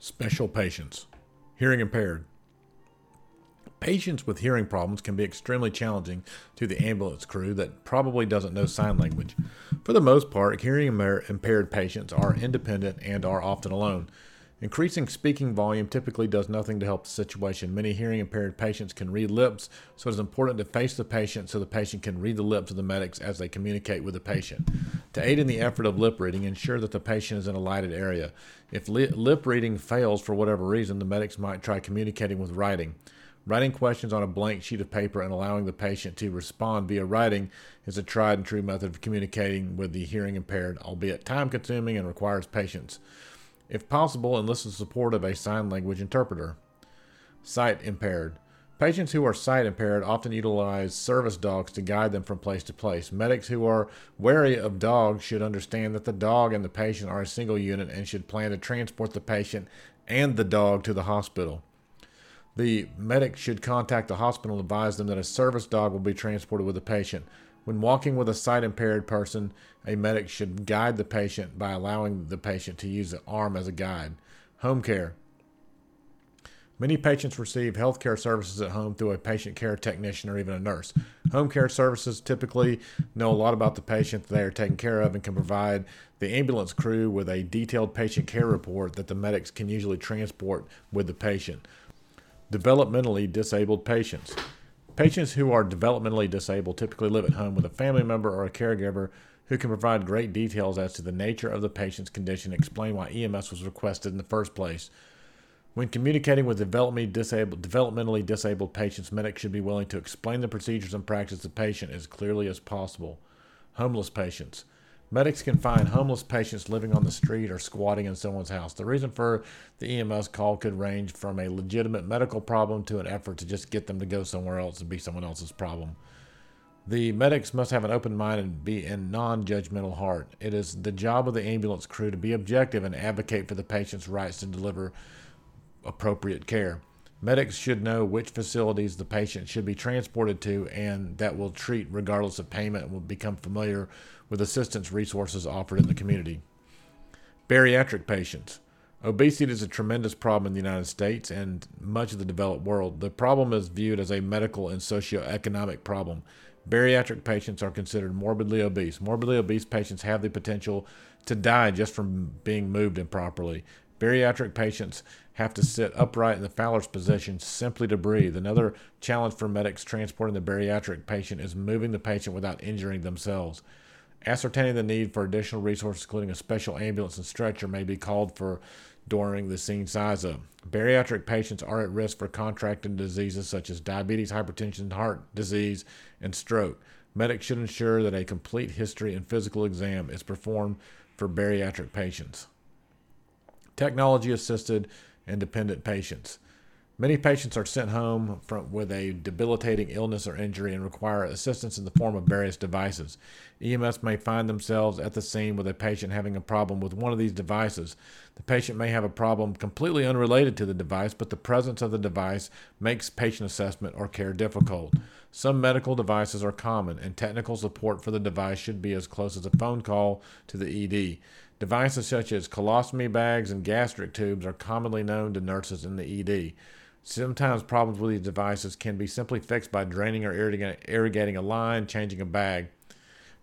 Special patients. Hearing impaired. Patients with hearing problems can be extremely challenging to the ambulance crew that probably doesn't know sign language. For the most part, hearing impaired patients are independent and are often alone. Increasing speaking volume typically does nothing to help the situation. Many hearing impaired patients can read lips, so it is important to face the patient so the patient can read the lips of the medics as they communicate with the patient. To aid in the effort of lip reading, ensure that the patient is in a lighted area. If li- lip reading fails for whatever reason, the medics might try communicating with writing. Writing questions on a blank sheet of paper and allowing the patient to respond via writing is a tried and true method of communicating with the hearing impaired, albeit time consuming and requires patience if possible, enlist the support of a sign language interpreter. Sight impaired. Patients who are sight impaired often utilize service dogs to guide them from place to place. Medics who are wary of dogs should understand that the dog and the patient are a single unit and should plan to transport the patient and the dog to the hospital. The medic should contact the hospital and advise them that a service dog will be transported with the patient. When walking with a sight impaired person, a medic should guide the patient by allowing the patient to use the arm as a guide. Home care. Many patients receive healthcare services at home through a patient care technician or even a nurse. Home care services typically know a lot about the patient they are taking care of and can provide the ambulance crew with a detailed patient care report that the medics can usually transport with the patient. Developmentally disabled patients. Patients who are developmentally disabled typically live at home with a family member or a caregiver who can provide great details as to the nature of the patient's condition explain why EMS was requested in the first place. When communicating with developmentally disabled, developmentally disabled patients, medics should be willing to explain the procedures and practice the patient as clearly as possible. Homeless patients. Medics can find homeless patients living on the street or squatting in someone's house. The reason for the EMS call could range from a legitimate medical problem to an effort to just get them to go somewhere else and be someone else's problem. The medics must have an open mind and be in non judgmental heart. It is the job of the ambulance crew to be objective and advocate for the patient's rights to deliver appropriate care. Medics should know which facilities the patient should be transported to and that will treat regardless of payment and will become familiar with assistance resources offered in the community. Bariatric patients. Obesity is a tremendous problem in the United States and much of the developed world. The problem is viewed as a medical and socioeconomic problem. Bariatric patients are considered morbidly obese. Morbidly obese patients have the potential to die just from being moved improperly. Bariatric patients have to sit upright in the Fowler's position simply to breathe. Another challenge for medics transporting the bariatric patient is moving the patient without injuring themselves. Ascertaining the need for additional resources, including a special ambulance and stretcher, may be called for during the scene size up. Bariatric patients are at risk for contracting diseases such as diabetes, hypertension, heart disease, and stroke. Medics should ensure that a complete history and physical exam is performed for bariatric patients technology assisted and dependent patients. Many patients are sent home from, with a debilitating illness or injury and require assistance in the form of various devices. EMS may find themselves at the scene with a patient having a problem with one of these devices. The patient may have a problem completely unrelated to the device, but the presence of the device makes patient assessment or care difficult. Some medical devices are common, and technical support for the device should be as close as a phone call to the ED. Devices such as colostomy bags and gastric tubes are commonly known to nurses in the ED. Sometimes problems with these devices can be simply fixed by draining or irrigating a line, changing a bag.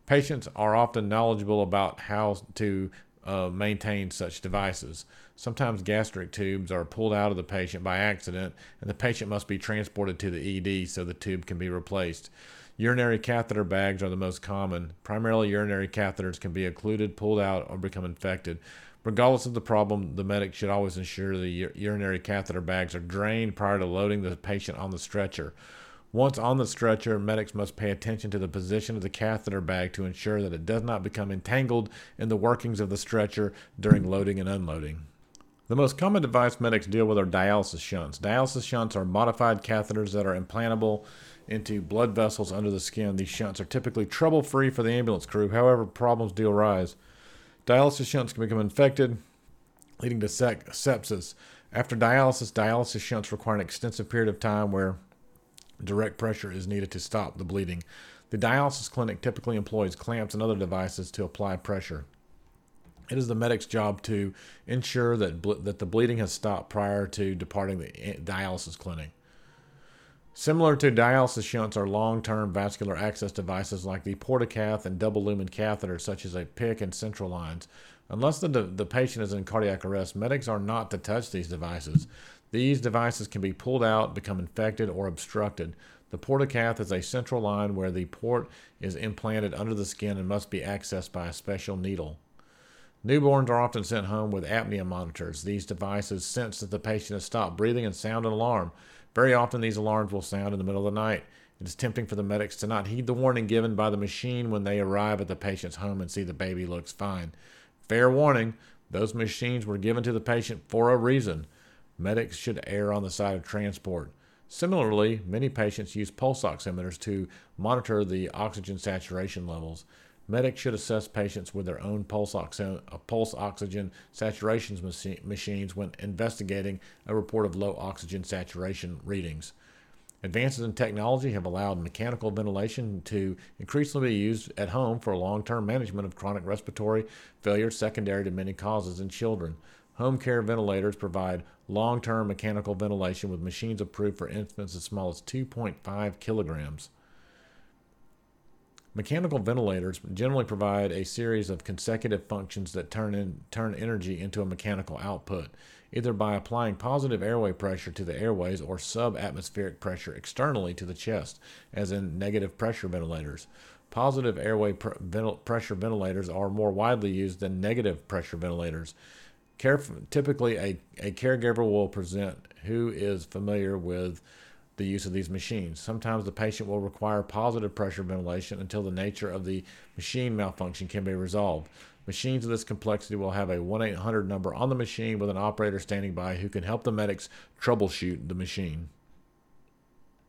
Patients are often knowledgeable about how to uh, maintain such devices. Sometimes gastric tubes are pulled out of the patient by accident, and the patient must be transported to the ED so the tube can be replaced. Urinary catheter bags are the most common. Primarily, urinary catheters can be occluded, pulled out, or become infected. Regardless of the problem, the medic should always ensure the urinary catheter bags are drained prior to loading the patient on the stretcher. Once on the stretcher, medics must pay attention to the position of the catheter bag to ensure that it does not become entangled in the workings of the stretcher during loading and unloading. The most common device medics deal with are dialysis shunts. Dialysis shunts are modified catheters that are implantable into blood vessels under the skin. These shunts are typically trouble free for the ambulance crew, however, problems do arise. Dialysis shunts can become infected, leading to sec- sepsis. After dialysis, dialysis shunts require an extensive period of time where direct pressure is needed to stop the bleeding. The dialysis clinic typically employs clamps and other devices to apply pressure. It is the medic's job to ensure that ble- that the bleeding has stopped prior to departing the eh, dialysis clinic. Similar to dialysis shunts are long-term vascular access devices like the portacath and double lumen catheters such as a PICC and central lines. Unless the, the patient is in cardiac arrest, medics are not to touch these devices. These devices can be pulled out, become infected, or obstructed. The portacath is a central line where the port is implanted under the skin and must be accessed by a special needle. Newborns are often sent home with apnea monitors. These devices sense that the patient has stopped breathing and sound an alarm. Very often, these alarms will sound in the middle of the night. It is tempting for the medics to not heed the warning given by the machine when they arrive at the patient's home and see the baby looks fine. Fair warning, those machines were given to the patient for a reason. Medics should err on the side of transport. Similarly, many patients use pulse oximeters to monitor the oxygen saturation levels. Medics should assess patients with their own pulse, oxy- uh, pulse oxygen saturation machines when investigating a report of low oxygen saturation readings. Advances in technology have allowed mechanical ventilation to increasingly be used at home for long term management of chronic respiratory failure secondary to many causes in children. Home care ventilators provide long term mechanical ventilation with machines approved for infants as small as 2.5 kilograms. Mechanical ventilators generally provide a series of consecutive functions that turn, in, turn energy into a mechanical output, either by applying positive airway pressure to the airways or subatmospheric pressure externally to the chest, as in negative pressure ventilators. Positive airway pr- ventil- pressure ventilators are more widely used than negative pressure ventilators. Caref- typically, a, a caregiver will present who is familiar with the use of these machines. Sometimes the patient will require positive pressure ventilation until the nature of the machine malfunction can be resolved. Machines of this complexity will have a 1 800 number on the machine with an operator standing by who can help the medics troubleshoot the machine.